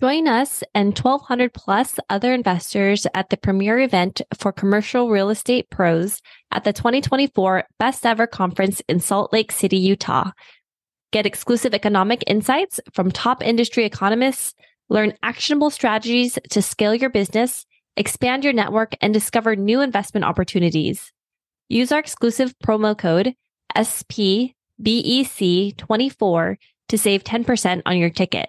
Join us and 1,200 plus other investors at the premier event for commercial real estate pros at the 2024 Best Ever Conference in Salt Lake City, Utah. Get exclusive economic insights from top industry economists, learn actionable strategies to scale your business, expand your network, and discover new investment opportunities. Use our exclusive promo code SPBEC24 to save 10% on your ticket.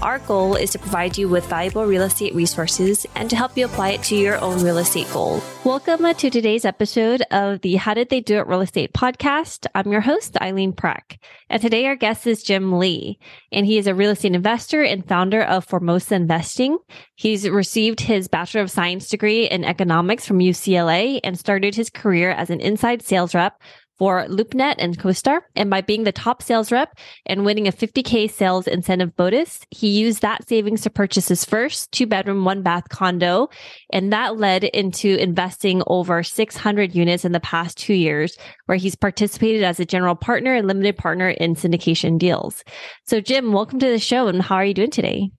Our goal is to provide you with valuable real estate resources and to help you apply it to your own real estate goal. Welcome to today's episode of the How Did They Do It Real Estate podcast. I'm your host, Eileen Prack. And today our guest is Jim Lee, and he is a real estate investor and founder of Formosa Investing. He's received his Bachelor of Science degree in economics from UCLA and started his career as an inside sales rep for LoopNet and CoStar. And by being the top sales rep and winning a 50K sales incentive bonus, he used that savings to purchase his first two bedroom, one bath condo. And that led into investing over 600 units in the past two years, where he's participated as a general partner and limited partner in syndication deals. So, Jim, welcome to the show. And how are you doing today?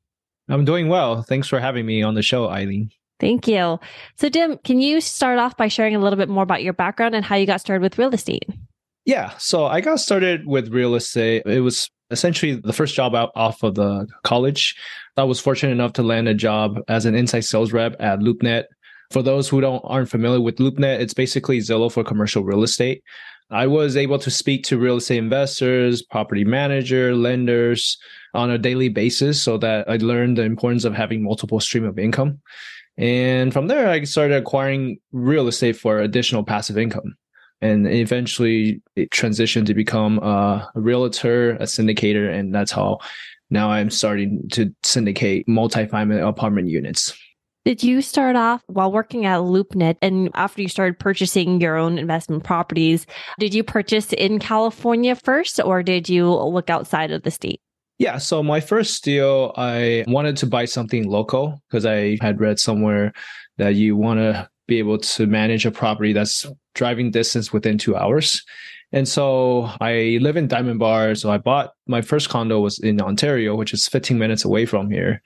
I'm doing well. Thanks for having me on the show, Eileen. Thank you. So, Jim, can you start off by sharing a little bit more about your background and how you got started with real estate? Yeah. So, I got started with real estate. It was essentially the first job out off of the college. I was fortunate enough to land a job as an inside sales rep at LoopNet. For those who don't aren't familiar with LoopNet, it's basically Zillow for commercial real estate. I was able to speak to real estate investors, property manager, lenders on a daily basis so that I learned the importance of having multiple stream of income. And from there, I started acquiring real estate for additional passive income. And eventually it transitioned to become a realtor, a syndicator. And that's how now I'm starting to syndicate multifamily apartment units. Did you start off while working at LoopNet and after you started purchasing your own investment properties, did you purchase in California first or did you look outside of the state? Yeah. So my first deal, I wanted to buy something local because I had read somewhere that you want to be able to manage a property that's driving distance within two hours. And so I live in Diamond Bar. So I bought my first condo was in Ontario, which is 15 minutes away from here.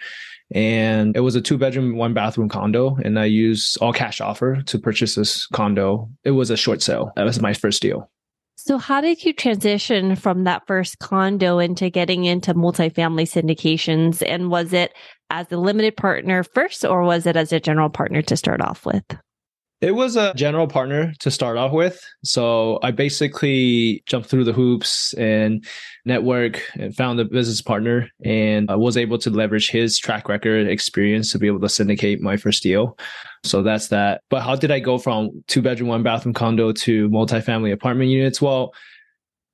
And it was a two bedroom, one bathroom condo. And I used all cash offer to purchase this condo. It was a short sale. That was my first deal. So, how did you transition from that first condo into getting into multifamily syndications? And was it as a limited partner first, or was it as a general partner to start off with? It was a general partner to start off with. So I basically jumped through the hoops and network and found a business partner and I was able to leverage his track record experience to be able to syndicate my first deal. So that's that. But how did I go from two bedroom, one bathroom condo to multifamily apartment units? Well,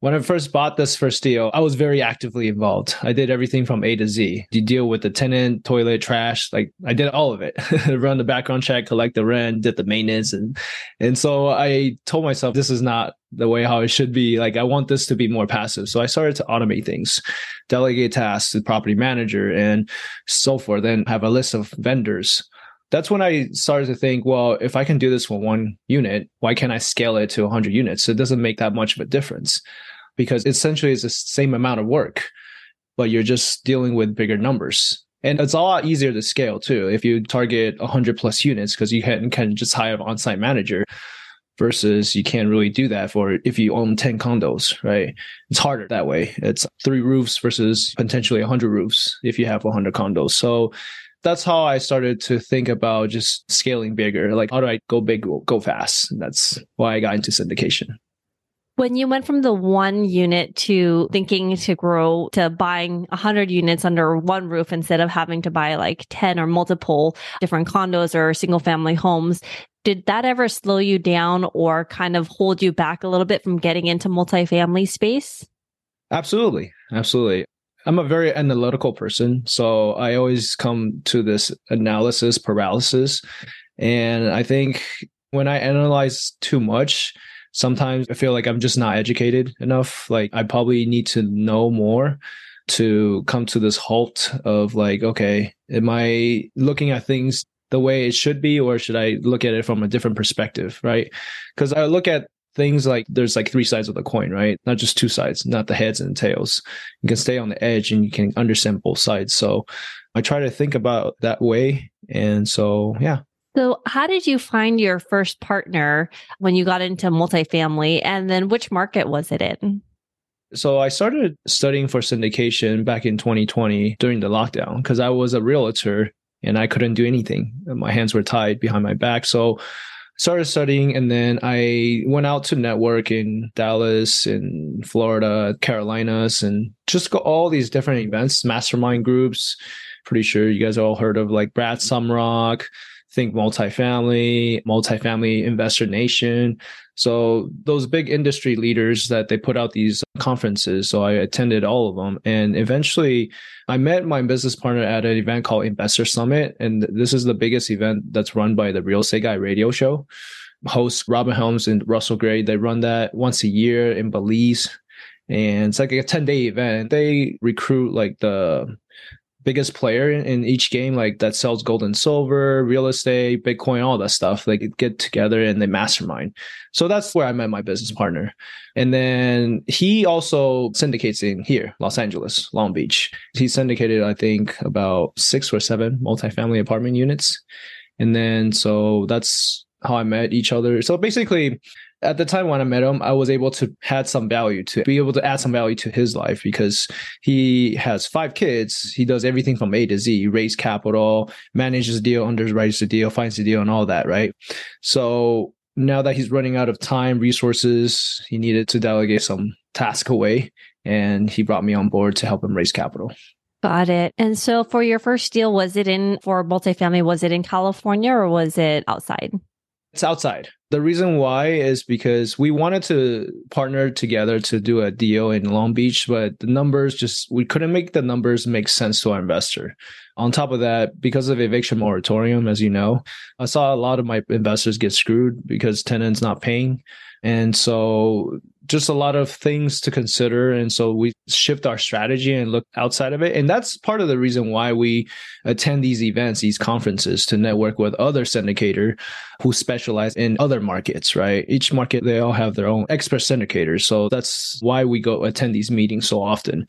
when I first bought this first deal, I was very actively involved. I did everything from A to Z. You deal with the tenant, toilet, trash, like I did all of it. Run the background check, collect the rent, did the maintenance and and so I told myself this is not the way how it should be. Like I want this to be more passive. So I started to automate things, delegate tasks to property manager and so forth, then have a list of vendors that's when I started to think, well, if I can do this for one unit, why can't I scale it to 100 units? So it doesn't make that much of a difference because essentially it's the same amount of work, but you're just dealing with bigger numbers. And it's a lot easier to scale too. If you target 100 plus units, because you can, can just hire an on-site manager versus you can't really do that for if you own 10 condos, right? It's harder that way. It's three roofs versus potentially 100 roofs if you have 100 condos. So that's how I started to think about just scaling bigger. Like, how do I go big, go fast? And that's why I got into syndication. When you went from the one unit to thinking to grow to buying 100 units under one roof instead of having to buy like 10 or multiple different condos or single family homes, did that ever slow you down or kind of hold you back a little bit from getting into multifamily space? Absolutely. Absolutely. I'm a very analytical person. So I always come to this analysis paralysis. And I think When I analyze too much, sometimes I feel like I'm just not educated enough. Like I probably need to know more to come to this halt of like, okay, am I looking at things the way it should be, or should I look at it from a different perspective? Right. Because I look at things like there's like three sides of the coin, right? Not just two sides, not the heads and the tails. You can stay on the edge and you can understand both sides. So I try to think about that way. And so, yeah. So, how did you find your first partner when you got into multifamily? And then which market was it in? So I started studying for syndication back in 2020 during the lockdown because I was a realtor and I couldn't do anything. My hands were tied behind my back. So started studying and then I went out to network in Dallas in Florida, Carolinas, and just go all these different events, mastermind groups. Pretty sure you guys all heard of like Brad Sumrock, think multifamily, multifamily investor nation. So those big industry leaders that they put out these conferences. So I attended all of them. And eventually I met my business partner at an event called Investor Summit. And this is the biggest event that's run by the Real Estate Guy radio show. Hosts Robert Helms and Russell Gray. They run that once a year in Belize. And it's like a 10 day event. They recruit like the biggest player in, each game, like that sells gold and silver, real estate, Bitcoin, all that stuff. Like get together and they mastermind. So that's where I met my business partner. And then he also syndicates in here, Los Angeles, Long Beach. He syndicated, I think, about six or seven multifamily apartment units. And then so that's how I met each other. So basically, at the time when I met him, I was able to add some value to be able to add some value to his life because he has five kids. He does everything from A to Z, raise capital, manages the deal, underwrites the deal, finds the deal, and all that, right? So now that he's running out of time, resources, he needed to delegate some task away. And he brought me on board to help him raise capital. Got it. And so for your first deal, was it in for multifamily? Was it in California or was it outside? It's outside. The reason why is because we wanted to partner together to do a deal in Long Beach, but the numbers just, we couldn't make the numbers make sense to our investor. On top of that, because of eviction moratorium, as you know, I saw a lot of my investors get screwed because tenants not paying. And so just a lot of things to consider. And so we shift our strategy and look outside of it. And that's part of the reason why we attend these events, these conferences to network with other syndicator who specialize in other markets, right? Each market, they all have their own expert syndicators. So that's why we go attend these meetings so often.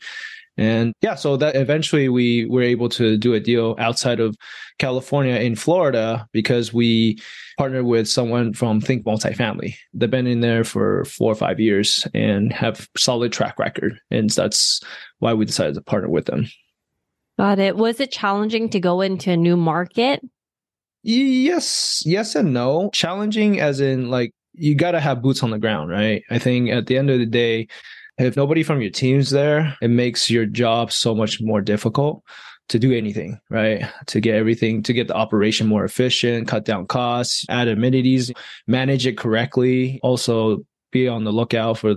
And yeah, so that eventually we were able to do a deal outside of California in Florida because we partnered with someone from Think Multifamily. They've been in there for four or five years and have solid track record. And that's why we decided to partner with them. Got it. Was it challenging to go into a new market? Yes, yes and no. Challenging as in like you got to have boots on the ground, right? I think at the end of the day, if nobody from your team's there, it makes your job so much more difficult to do anything, right? To get everything, to get the operation more efficient, cut down costs, add amenities, manage it correctly. Also be on the lookout for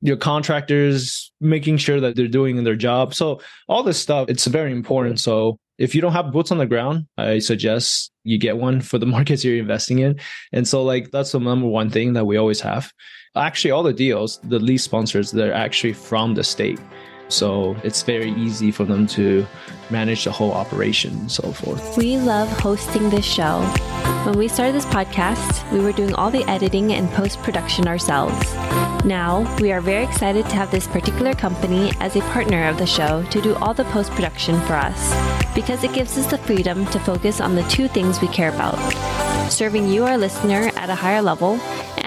your contractors, making sure that they're doing their job. So all this stuff, it's very important. So if you don't have boots on the ground, I suggest you get one for the markets you're investing in. And so like that's the number one thing that we always have. Actually, all the deals, the lead sponsors, they're actually from the state. So it's very easy for them to manage the whole operation and so forth. We love hosting this show. When we started this podcast, we were doing all the editing and post production ourselves. Now, we are very excited to have this particular company as a partner of the show to do all the post production for us because it gives us the freedom to focus on the two things we care about serving you, our listener, at a higher level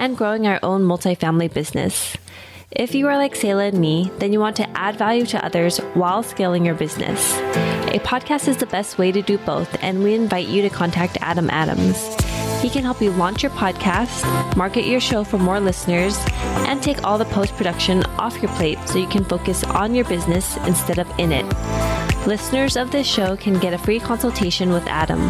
and growing our own multifamily business. If you are like Selah and me, then you want to add value to others while scaling your business. A podcast is the best way to do both, and we invite you to contact Adam Adams. He can help you launch your podcast, market your show for more listeners, and take all the post production off your plate so you can focus on your business instead of in it. Listeners of this show can get a free consultation with Adam.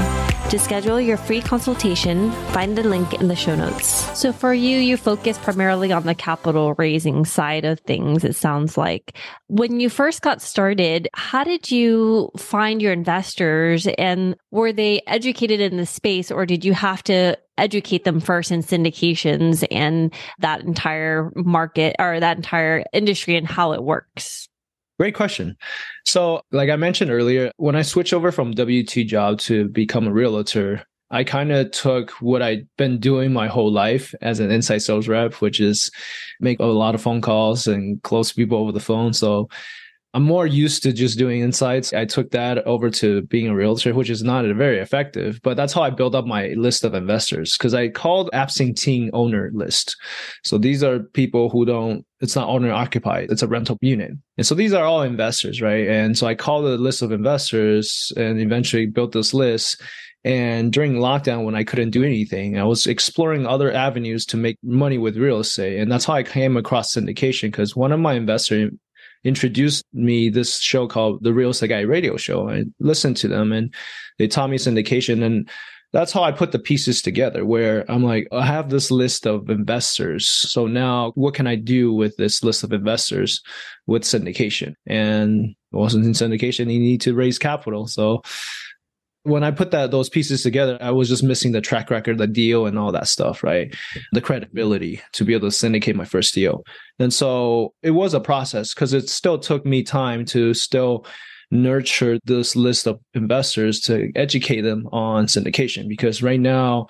To schedule your free consultation, find the link in the show notes. So, for you, you focus primarily on the capital raising side of things, it sounds like. When you first got started, how did you find your investors and were they educated in the space or did you have to educate them first in syndications and that entire market or that entire industry and how it works? Great question. So, like I mentioned earlier, when I switched over from W 2 job to become a realtor, I kind of took what I'd been doing my whole life as an inside sales rep, which is make a lot of phone calls and close people over the phone. So I'm more used to just doing insights. I took that over to being a realtor, which is not very effective, but that's how I built up my list of investors because I called absentee owner list. So these are people who don't, it's not owner occupied, it's a rental unit. And so these are all investors, right? And so I called a list of investors and eventually built this list. And during lockdown, when I couldn't do anything, I was exploring other avenues to make money with real estate. And that's how I came across syndication because one of my investors introduced me this show called the Real Guy Radio Show. I listened to them and they taught me syndication. And that's how I put the pieces together where I'm like, I have this list of investors. So now what can I do with this list of investors with syndication? And wasn't in syndication, you need to raise capital. So when I put that those pieces together, I was just missing the track record, the deal, and all that stuff, right? The credibility to be able to syndicate my first deal. And so it was a process because it still took me time to still nurture this list of investors to educate them on syndication. Because right now,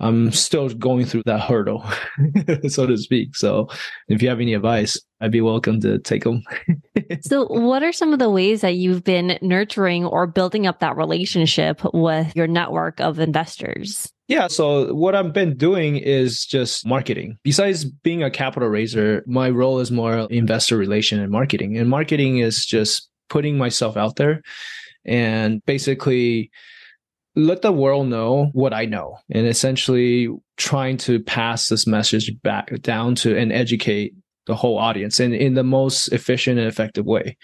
I'm still going through that hurdle, so to speak. So if you have any advice, I'd be welcome to take them. so, what are some of the ways that you've been nurturing or building up that relationship with your network of investors? Yeah. So what I've been doing is just marketing. Besides being a capital raiser, my role is more investor relation and marketing. And marketing is just putting myself out there and basically let the world know what I know and essentially trying to pass this message back down to and educate the whole audience in, in the most efficient and effective way.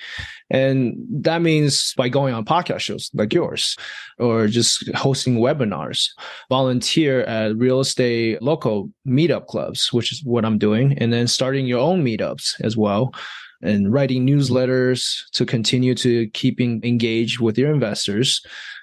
And that means by going on podcast shows like yours or just hosting webinars, volunteer at real estate local meetup clubs, which is what I'm doing, and then starting your own meetups as well and writing newsletters to continue to keeping engaged with your investors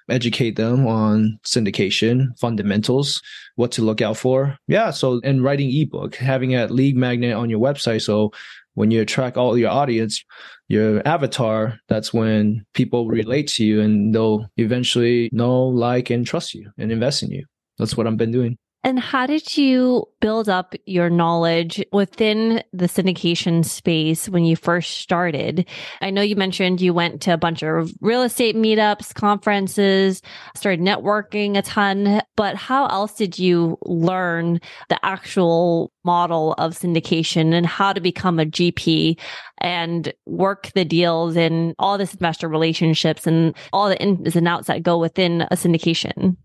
educate them on syndication fundamentals, what to look out for. Yeah. So, and writing ebook, having a lead magnet on your website. So when you attract all your audience, your avatar, that's when people relate to you and they'll eventually know, like, and trust you and invest in you. That's what I've been doing. And how did you build up your knowledge within the syndication space when you first started? I know you mentioned you went to a bunch of real estate meetups, conferences, started networking a ton, but how else did you learn the actual model of syndication and how to become a GP and work the deals and all this investor relationships and all the ins and outs that go within a syndication?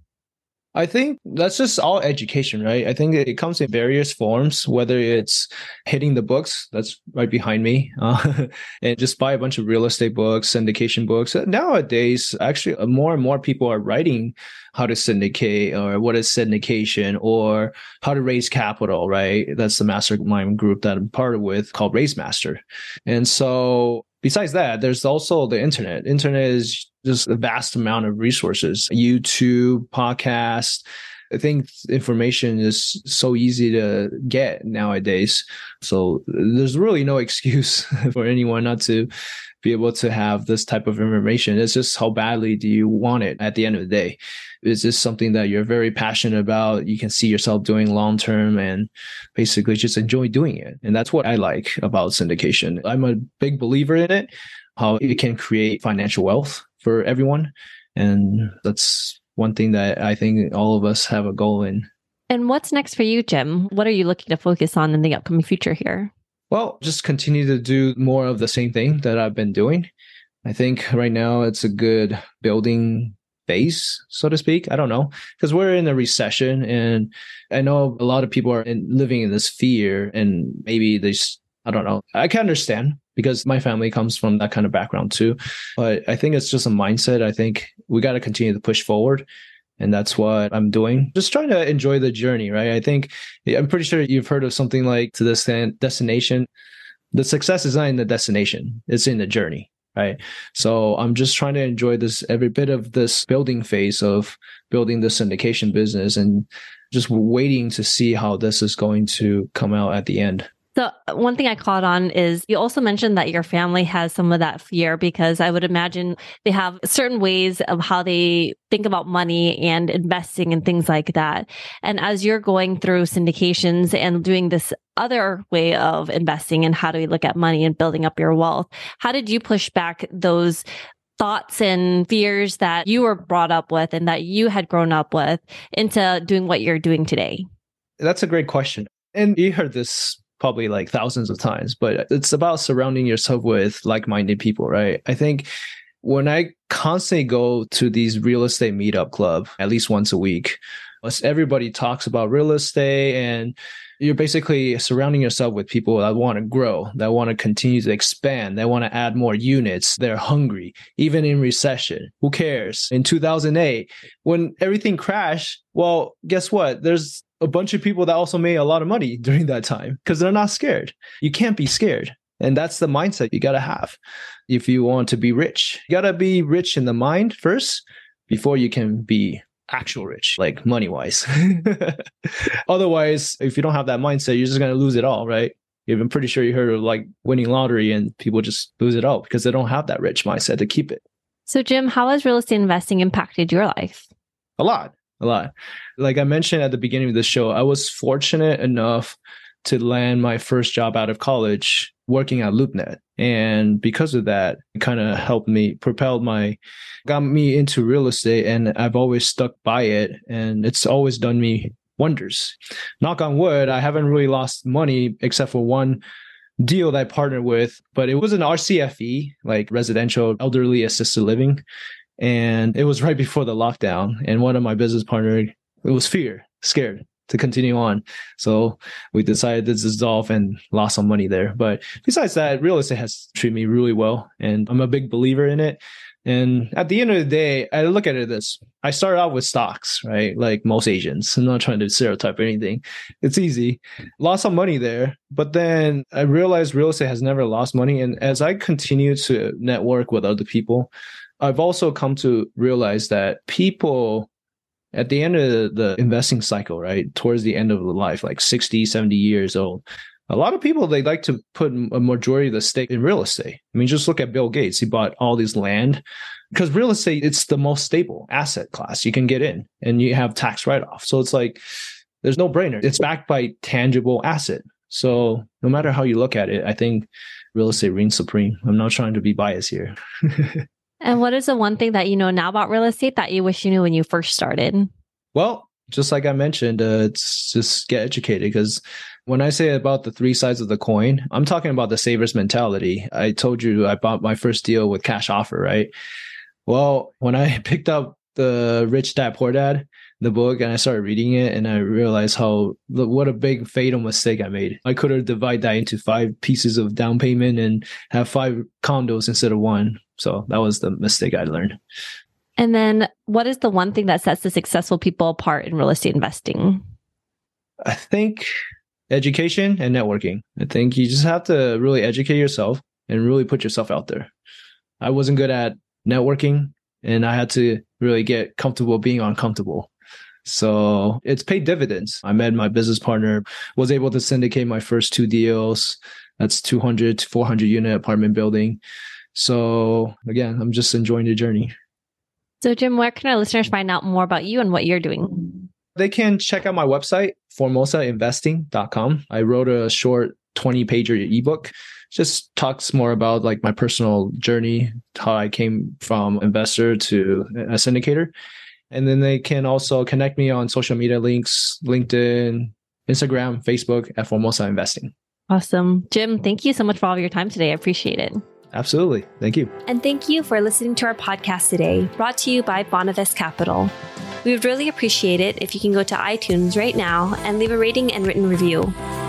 I think that's just all education, right? I think it comes in various forms, whether it's hitting the books, that's right behind me, uh, and just buy a bunch of real estate books, syndication books. Nowadays, actually, uh, more and more people are writing how to syndicate or what is syndication or how to raise capital, right? That's the mastermind group that I'm part of with called Raise Master. And so besides that, there's also the internet. Internet is just a vast amount of resources, YouTube, podcast. I think information is so easy to get nowadays. So there's really no excuse for anyone not to be able to have this type of information. It's just how badly do you want it at the end of the day? Is this something that you're very passionate about? You can see yourself doing long term and basically just enjoy doing it. And that's what I like about syndication. I'm a big believer in it, how it can create financial wealth for everyone. And that's one thing that I think all of us have a goal in. And what's next for you, Jim? What are you looking to focus on in the upcoming future here? Well, just continue to do more of the same thing that I've been doing. I think right now it's a good building base, so to speak. I don't know, because we're in a recession, and I know a lot of people are in, living in this fear, and maybe they, I don't know. I can understand because my family comes from that kind of background too. But I think it's just a mindset. I think we got to continue to push forward. And that's what I'm doing. Just trying to enjoy the journey, right? I think I'm pretty sure you've heard of something like to this destination. The success is not in the destination, it's in the journey, right? So I'm just trying to enjoy this every bit of this building phase of building the syndication business and just waiting to see how this is going to come out at the end. So, uh, one thing I caught on is you also mentioned that your family has some of that fear because I would imagine they have certain ways of how they think about money and investing and things like that. And as you're going through syndications and doing this other way of investing and how do we look at money and building up your wealth, how did you push back those thoughts and fears that you were brought up with and that you had grown up with into doing what you're doing today? That's a great question. And you heard this probably like thousands of times, but it's about surrounding yourself with like minded people, right? I think when I constantly go to these real estate meetup club at least once a week, everybody talks about real estate and you're basically surrounding yourself with people that want to grow, that want to continue to expand, that want to add more units. They're hungry, even in recession. Who cares? In 2008, when everything crashed, well, guess what? There's a bunch of people that also made a lot of money during that time because they're not scared. You can't be scared. And that's the mindset you got to have if you want to be rich. You got to be rich in the mind first before you can be actual rich, like money wise. Otherwise, if you don't have that mindset, you're just going to lose it all, right? I'm pretty sure you heard of like winning lottery and people just lose it all because they don't have that rich mindset to keep it. So, Jim, how has real estate investing impacted your life? A lot a lot. Like I mentioned at the beginning of the show, I was fortunate enough to land my first job out of college working at LoopNet. And because of that, it kind of helped me, propelled my, got me into real estate. And I've always stuck by it. And it's always done me wonders. Knock on wood, I haven't really lost money except for one deal that I partnered with, but it was an RCFE, like residential elderly assisted living and it was right before the lockdown and one of my business partner it was fear scared to continue on. So we decided to dissolve and lost some money there. But besides that real estate has treated me really well and i'm a big believer in it. And at the end of the day i look at it this i started out with stocks right? Like most asians. I'm not trying to stereotype anything. It's easy. Lost some money there but then i realized real estate has never lost money. And as i continue to network with other people I've also come to realize that people at the end of the investing cycle, right, towards the end of the life, like 60, 70 years old, a lot of people they like to put a majority of the stake in real estate. I mean, just look at Bill Gates. He bought all this land because real estate it's the most stable asset class you can get in, and you have tax write off. So it's like there's no brainer. It's backed by tangible asset. So no matter how you look at it, I think real estate reigns supreme. I'm not trying to be biased here. And what is the one thing that you know now about real estate that you wish you knew when you first started? Well, just like I mentioned, uh, it's just get educated because when I say about the three sides of the coin, I'm talking about the saver's mentality. I told you I bought my first deal with cash offer, right? Well, when I picked up the Rich Dad Poor Dad, the book, and I started reading it, and I realized how what a big fatal mistake I made. I could have divided that into five pieces of down payment and have five condos instead of one. So that was the mistake I learned. And then what is the one thing that sets the successful people apart in real estate investing? I think education and networking. I think you just have to really educate yourself and really put yourself out there. I wasn't good at networking and I had to really get comfortable being uncomfortable. So it's paid dividends. I met my business partner, was able to syndicate my first two deals. That's 200 to 400 unit apartment building. So again, I'm just enjoying the journey. So, Jim, where can our listeners find out more about you and what you're doing? They can check out my website, formosainvesting.com. I wrote a short 20 pager ebook. Just talks more about like my personal journey, how I came from investor to a syndicator. And then they can also connect me on social media links, LinkedIn, Instagram, Facebook at Formosa Investing. Awesome. Jim, thank you so much for all of your time today. I appreciate it. Absolutely. Thank you. And thank you for listening to our podcast today, brought to you by Bonavest Capital. We would really appreciate it if you can go to iTunes right now and leave a rating and written review.